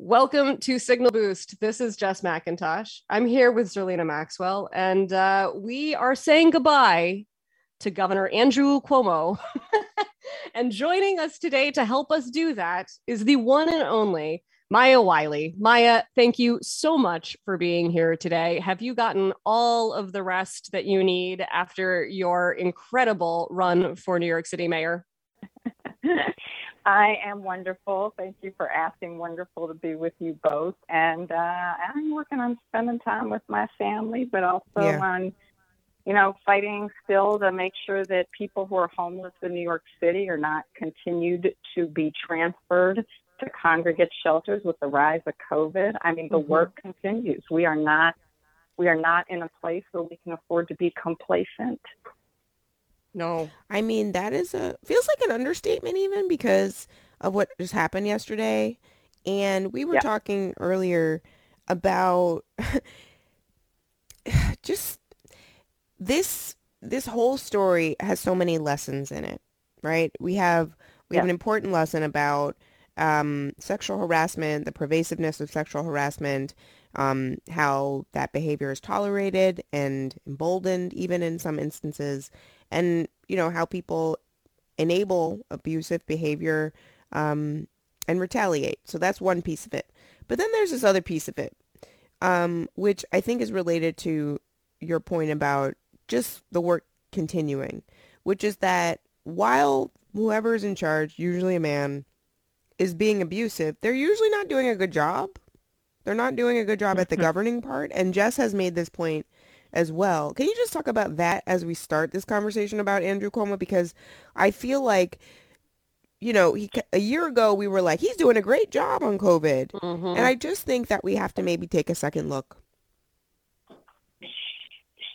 Welcome to Signal Boost. This is Jess McIntosh. I'm here with Zerlina Maxwell, and uh, we are saying goodbye to Governor Andrew Cuomo. and joining us today to help us do that is the one and only Maya Wiley. Maya, thank you so much for being here today. Have you gotten all of the rest that you need after your incredible run for New York City mayor? I am wonderful. Thank you for asking. Wonderful to be with you both. And uh, I'm working on spending time with my family, but also yeah. on, you know, fighting still to make sure that people who are homeless in New York City are not continued to be transferred to congregate shelters with the rise of COVID. I mean, the mm-hmm. work continues. We are not we are not in a place where we can afford to be complacent. No. I mean, that is a feels like an understatement even because of what just happened yesterday. And we were yeah. talking earlier about just this this whole story has so many lessons in it, right? We have we yeah. have an important lesson about um, sexual harassment, the pervasiveness of sexual harassment, um, how that behavior is tolerated and emboldened even in some instances, and you know how people enable abusive behavior um, and retaliate. So that's one piece of it. But then there's this other piece of it, um, which I think is related to your point about just the work continuing, which is that while whoever is in charge, usually a man, is being abusive, they're usually not doing a good job. They're not doing a good job at the governing part. And Jess has made this point as well. Can you just talk about that as we start this conversation about Andrew Cuomo? Because I feel like, you know, he, a year ago we were like, he's doing a great job on COVID. Mm-hmm. And I just think that we have to maybe take a second look.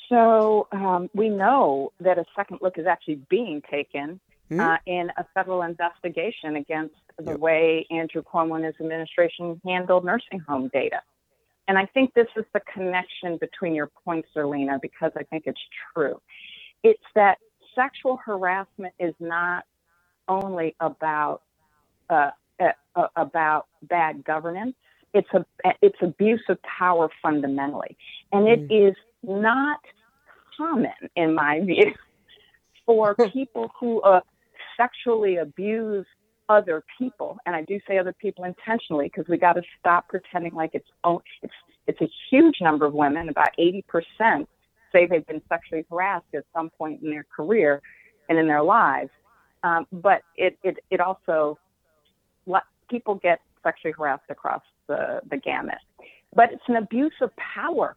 So um, we know that a second look is actually being taken mm-hmm. uh, in a federal investigation against the yep. way Andrew Cuomo and his administration handled nursing home data. And I think this is the connection between your points, Zerlina, because I think it's true. It's that sexual harassment is not only about uh, uh, uh, about bad governance. It's a it's abuse of power fundamentally, and it mm. is not common, in my view, for people who uh, sexually abuse other people, and I do say other people intentionally because we got to stop pretending like it's oh, it's it's a huge number of women, about 80% say they've been sexually harassed at some point in their career and in their lives. Um, but it, it, it also, people get sexually harassed across the, the gamut. But it's an abuse of power.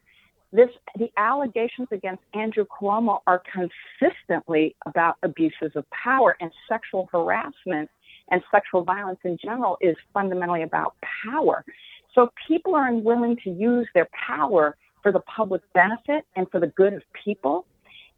This, the allegations against Andrew Cuomo are consistently about abuses of power and sexual harassment and sexual violence in general is fundamentally about power. So people are unwilling to use their power for the public benefit and for the good of people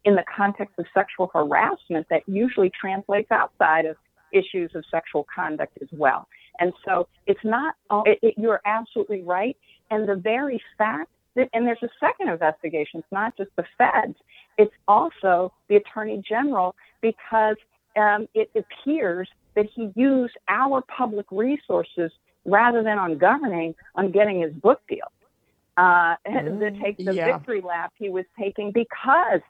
in the context of sexual harassment that usually translates outside of issues of sexual conduct as well. And so it's not, it, it, you're absolutely right. And the very fact that, and there's a second investigation, it's not just the feds, it's also the attorney general because um, it appears that he used our public resources rather than on governing, on getting his book deal. Uh, mm, to take the yeah. victory lap he was taking because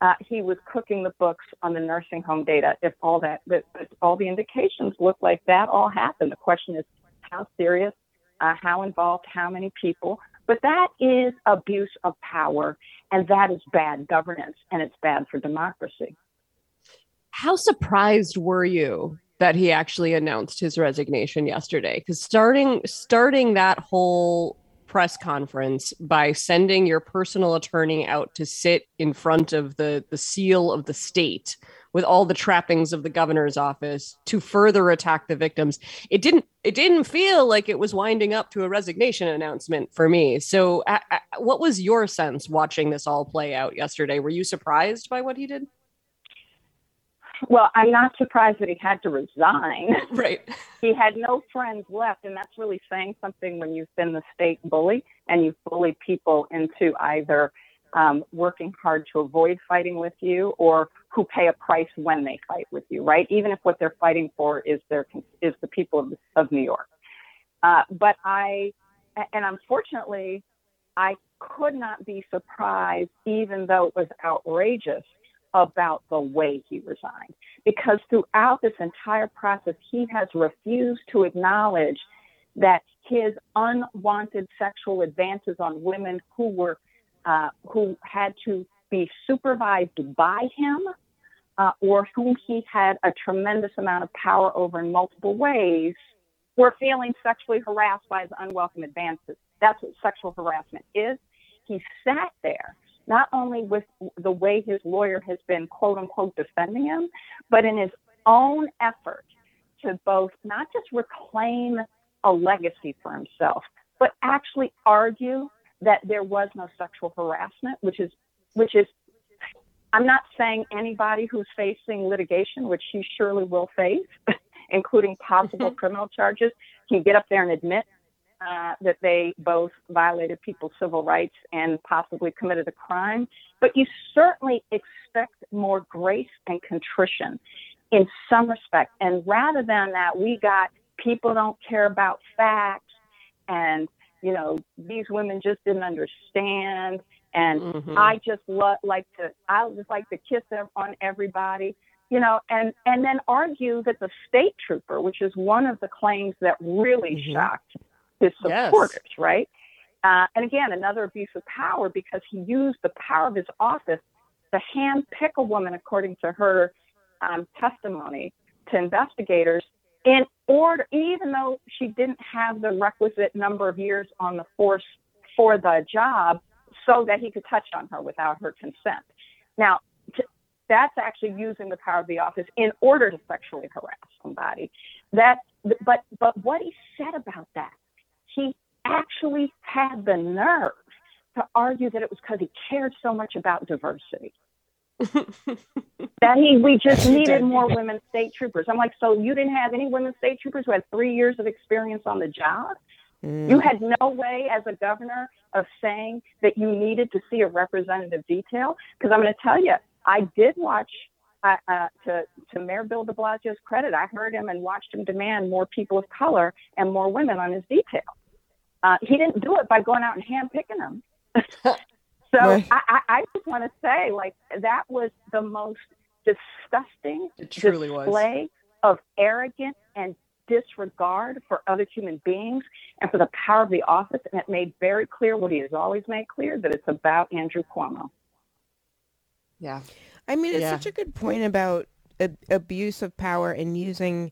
uh, he was cooking the books on the nursing home data. If all that, but, but all the indications look like that all happened. The question is how serious, uh, how involved, how many people. But that is abuse of power, and that is bad governance, and it's bad for democracy. How surprised were you that he actually announced his resignation yesterday. Because starting starting that whole press conference by sending your personal attorney out to sit in front of the the seal of the state with all the trappings of the governor's office to further attack the victims it didn't it didn't feel like it was winding up to a resignation announcement for me. So what was your sense watching this all play out yesterday? Were you surprised by what he did well, I'm not surprised that he had to resign. Right. he had no friends left, and that's really saying something when you've been the state bully and you've bullied people into either um, working hard to avoid fighting with you or who pay a price when they fight with you, right? Even if what they're fighting for is their is the people of, of New York. Uh, but I, and unfortunately, I could not be surprised, even though it was outrageous, about the way he resigned. Because throughout this entire process, he has refused to acknowledge that his unwanted sexual advances on women who were uh, who had to be supervised by him uh, or whom he had a tremendous amount of power over in multiple ways were feeling sexually harassed by his unwelcome advances. That's what sexual harassment is. He sat there not only with the way his lawyer has been quote unquote defending him, but in his own effort to both not just reclaim a legacy for himself, but actually argue that there was no sexual harassment, which is which is I'm not saying anybody who's facing litigation, which he surely will face, including possible criminal charges, can get up there and admit uh, that they both violated people's civil rights and possibly committed a crime. But you certainly expect more grace and contrition in some respect. And rather than that, we got people don't care about facts and you know these women just didn't understand and mm-hmm. i just lo- like to i just like to kiss them on everybody you know and and then argue that the state trooper which is one of the claims that really mm-hmm. shocked his supporters yes. right uh, and again another abuse of power because he used the power of his office to hand pick a woman according to her um, testimony to investigators in order, even though she didn't have the requisite number of years on the force for the job, so that he could touch on her without her consent. Now, that's actually using the power of the office in order to sexually harass somebody. That, but but what he said about that, he actually had the nerve to argue that it was because he cared so much about diversity. that he we just needed more women state troopers. I'm like, so you didn't have any women state troopers who had three years of experience on the job? Mm. You had no way as a governor of saying that you needed to see a representative detail. Because I'm going to tell you, I did watch. Uh, uh, to to Mayor Bill De Blasio's credit, I heard him and watched him demand more people of color and more women on his detail. Uh, he didn't do it by going out and handpicking them. So right. I, I just want to say, like, that was the most disgusting display was. of arrogance and disregard for other human beings and for the power of the office. And it made very clear what he has always made clear that it's about Andrew Cuomo. Yeah. I mean, it's yeah. such a good point about a- abuse of power and using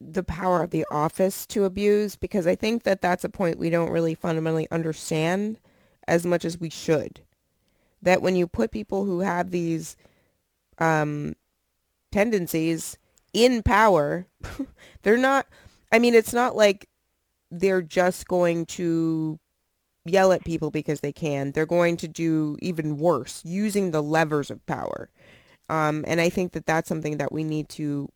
the power of the office to abuse because I think that that's a point we don't really fundamentally understand as much as we should. That when you put people who have these um, tendencies in power, they're not, I mean, it's not like they're just going to yell at people because they can. They're going to do even worse using the levers of power. Um, and I think that that's something that we need to,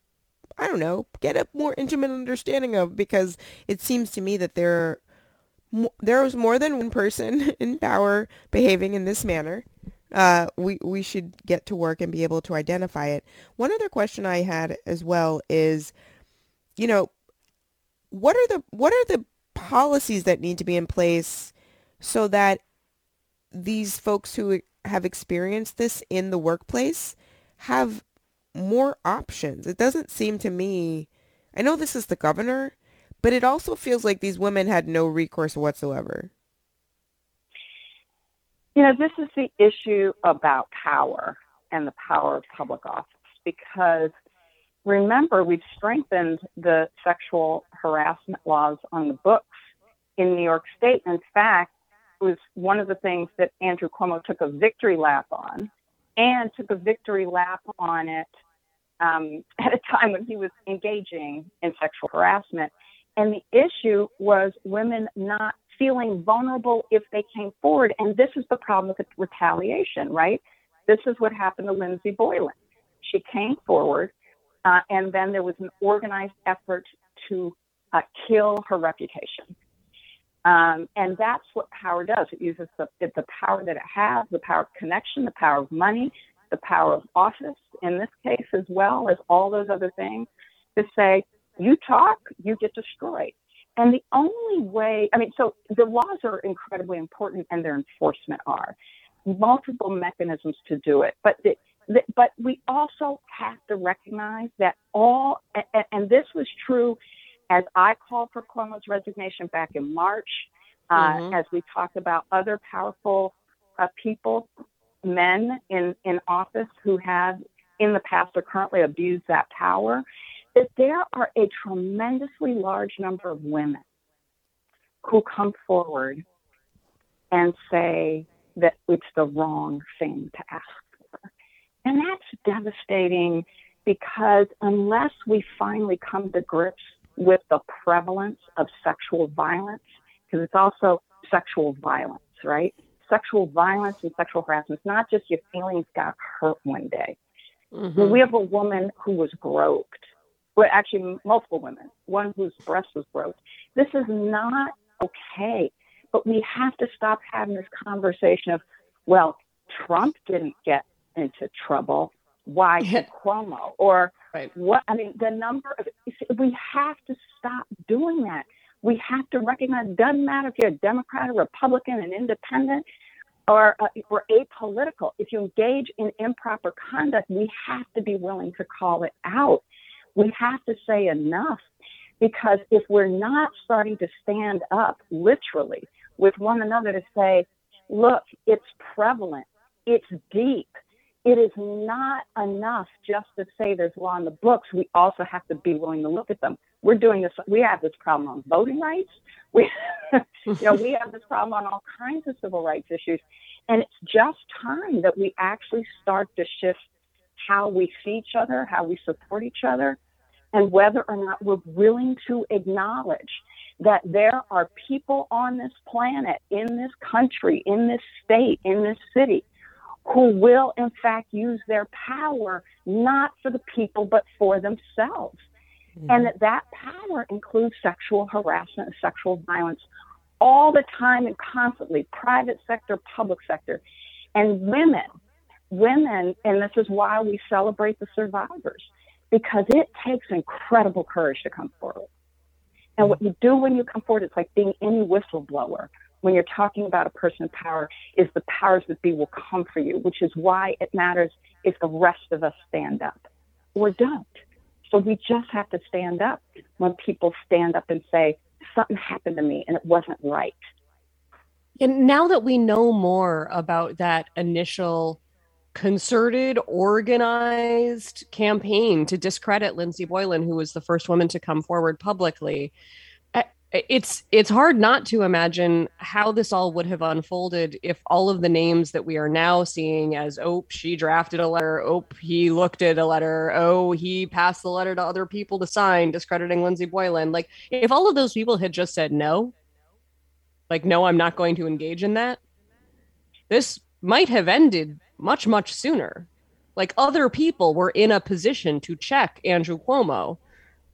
I don't know, get a more intimate understanding of because it seems to me that there there was more than one person in power behaving in this manner. Uh, we we should get to work and be able to identify it. One other question I had as well is, you know, what are the what are the policies that need to be in place so that these folks who have experienced this in the workplace have more options? It doesn't seem to me. I know this is the governor, but it also feels like these women had no recourse whatsoever. You know, this is the issue about power and the power of public office because remember, we've strengthened the sexual harassment laws on the books in New York State. In fact, it was one of the things that Andrew Cuomo took a victory lap on and took a victory lap on it um, at a time when he was engaging in sexual harassment. And the issue was women not feeling vulnerable if they came forward. And this is the problem with retaliation, right? This is what happened to Lindsey Boylan. She came forward, uh, and then there was an organized effort to uh, kill her reputation. Um, and that's what power does. It uses the, the power that it has, the power of connection, the power of money, the power of office, in this case, as well as all those other things, to say, you talk, you get destroyed. And the only way, I mean, so the laws are incredibly important and their enforcement are multiple mechanisms to do it. But the, the, but we also have to recognize that all, and, and, this was true as I called for Cuomo's resignation back in March, uh, mm-hmm. as we talked about other powerful uh, people, men in, in office who have in the past or currently abused that power that there are a tremendously large number of women who come forward and say that it's the wrong thing to ask for. And that's devastating because unless we finally come to grips with the prevalence of sexual violence, because it's also sexual violence, right? Sexual violence and sexual harassment. It's not just your feelings got hurt one day. Mm-hmm. we have a woman who was groped well, actually multiple women, one whose breast was broke. This is not okay. But we have to stop having this conversation of, well, Trump didn't get into trouble. Why did Cuomo? Or right. what? I mean, the number of, we have to stop doing that. We have to recognize doesn't matter if you're a Democrat, a Republican, an independent, or, uh, or apolitical. If you engage in improper conduct, we have to be willing to call it out we have to say enough because if we're not starting to stand up literally with one another to say, look, it's prevalent, it's deep. It is not enough just to say there's law in the books. We also have to be willing to look at them. We're doing this. We have this problem on voting rights. We, you know, we have this problem on all kinds of civil rights issues, and it's just time that we actually start to shift how we see each other, how we support each other, and whether or not we're willing to acknowledge that there are people on this planet, in this country, in this state, in this city, who will in fact use their power not for the people but for themselves. Mm-hmm. And that that power includes sexual harassment and sexual violence all the time and constantly, private sector, public sector. And women, women, and this is why we celebrate the survivors because it takes incredible courage to come forward. And what you do when you come forward, it's like being any whistleblower. When you're talking about a person in power, is the powers that be will come for you, which is why it matters if the rest of us stand up or don't. So we just have to stand up when people stand up and say, something happened to me and it wasn't right. And now that we know more about that initial concerted, organized campaign to discredit Lindsey Boylan, who was the first woman to come forward publicly. It's it's hard not to imagine how this all would have unfolded if all of the names that we are now seeing as oh she drafted a letter, oh he looked at a letter, oh he passed the letter to other people to sign discrediting Lindsey Boylan. Like if all of those people had just said no, like no, I'm not going to engage in that, this might have ended much, much sooner. Like other people were in a position to check Andrew Cuomo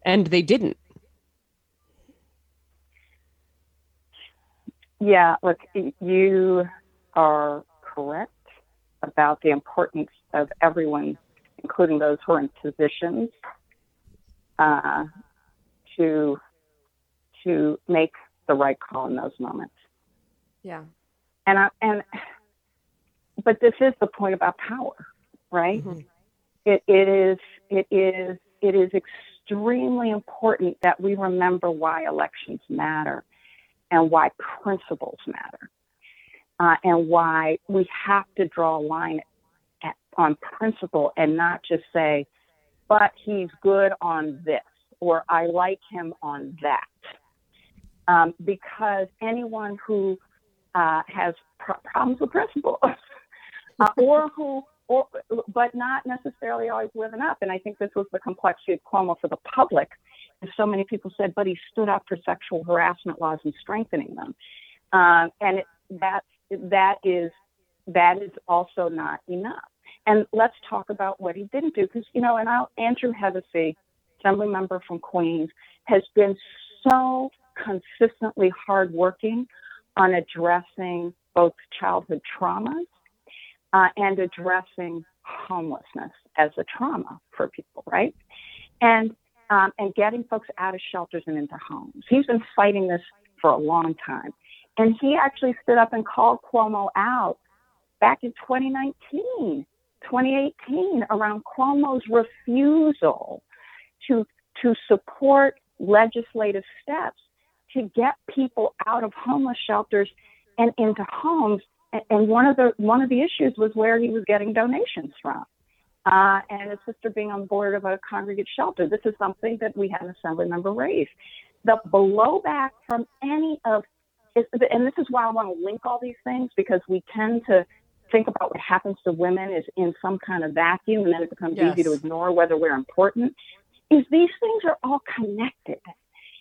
and they didn't. Yeah, look, you are correct about the importance of everyone, including those who are in positions, uh, to to make the right call in those moments. Yeah, and I, and but this is the point about power, right? Mm-hmm. It, it is it is it is extremely important that we remember why elections matter and why principles matter uh, and why we have to draw a line at, on principle and not just say, but he's good on this or I like him on that. Um, because anyone who uh, has problems with principle uh, or who, or, but not necessarily always living up. And I think this was the complexity of Cuomo for the public. And so many people said, but he stood up for sexual harassment laws and strengthening them. Uh, and it, that that is that is also not enough. And let's talk about what he didn't do, because you know, and I'll, Andrew Hevesi, Assembly member from Queens, has been so consistently hardworking on addressing both childhood traumas uh, and addressing homelessness as a trauma for people, right? And um, and getting folks out of shelters and into homes. He's been fighting this for a long time. And he actually stood up and called Cuomo out back in 2019, 2018, around Cuomo's refusal to, to support legislative steps to get people out of homeless shelters and into homes. And one of the one of the issues was where he was getting donations from, uh, and a sister being on board of a congregate shelter. This is something that we had an assembly member raise. The blowback from any of, and this is why I want to link all these things because we tend to think about what happens to women is in some kind of vacuum, and then it becomes yes. easy to ignore whether we're important. Is these things are all connected.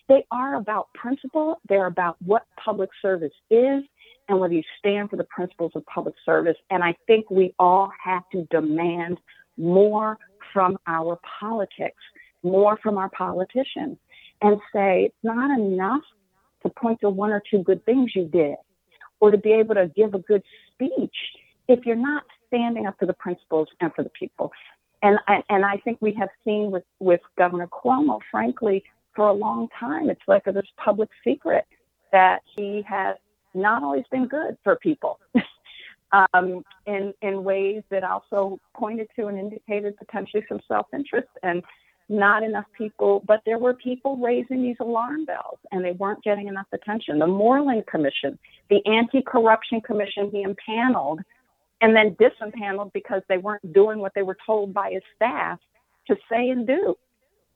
They are about principle. They're about what public service is and whether you stand for the principles of public service. And I think we all have to demand more from our politics, more from our politicians, and say it's not enough to point to one or two good things you did or to be able to give a good speech if you're not standing up for the principles and for the people. And and I think we have seen with, with Governor Cuomo, frankly, for a long time. It's like a, this public secret that he has not always been good for people um, in, in ways that also pointed to and indicated potentially some self interest and not enough people, but there were people raising these alarm bells and they weren't getting enough attention. The Moreland Commission, the Anti Corruption Commission he impaneled and then disempaneled because they weren't doing what they were told by his staff to say and do.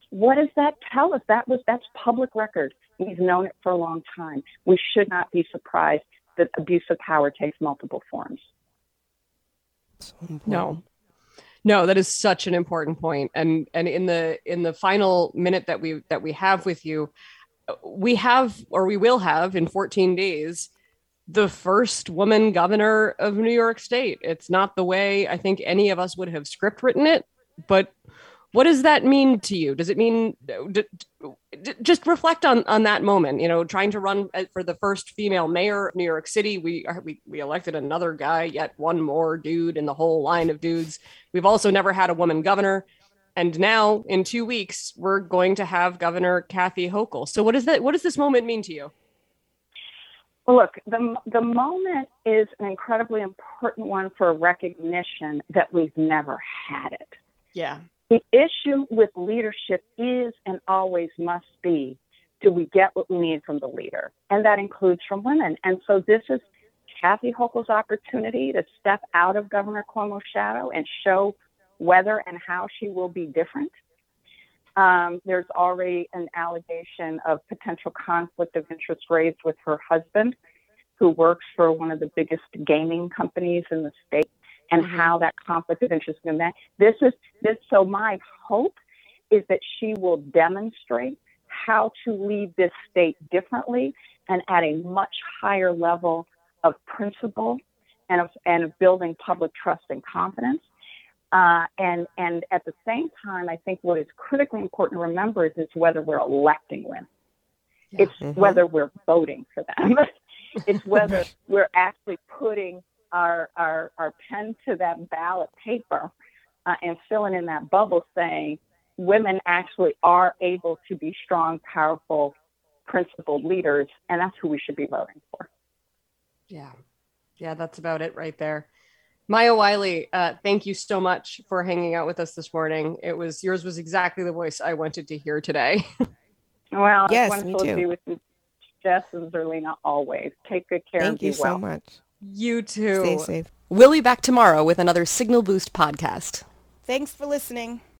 What does that tell us? That was that's public record. We've known it for a long time. We should not be surprised that abuse of power takes multiple forms. no. No, that is such an important point. And and in the in the final minute that we that we have with you, we have or we will have in 14 days the first woman governor of New York State. It's not the way I think any of us would have script written it, but what does that mean to you? Does it mean d- d- just reflect on on that moment you know trying to run uh, for the first female mayor of new york city. We we, we elected another guy yet one more dude in the whole line of dudes. We've also never had a woman governor. And now in two weeks we're going to have governor kathy hochul. So what does that what does this moment mean to you? Well, look, the, the moment is an incredibly important one for recognition that we've never had it. Yeah. The issue with leadership is and always must be do we get what we need from the leader? And that includes from women. And so this is Kathy Hochul's opportunity to step out of Governor Cuomo's shadow and show whether and how she will be different. Um, there's already an allegation of potential conflict of interest raised with her husband, who works for one of the biggest gaming companies in the state and mm-hmm. how that conflict of interest and that this is this so my hope is that she will demonstrate how to lead this state differently and at a much higher level of principle and of, and of building public trust and confidence. Uh, and and at the same time, I think what is critically important to remember is, is whether we're electing them. Yeah. It's mm-hmm. whether we're voting for them. it's whether we're actually putting our, our, our pen to that ballot paper uh, and filling in that bubble saying women actually are able to be strong, powerful, principled leaders, and that's who we should be voting for. Yeah. Yeah, that's about it right there. Maya Wiley, uh, thank you so much for hanging out with us this morning. It was yours was exactly the voice I wanted to hear today. well, yes, it's wonderful to be with you, Jess and Zerlina always. Take good care. Thank you well. so much. You too. Stay safe. We'll be back tomorrow with another Signal Boost podcast. Thanks for listening.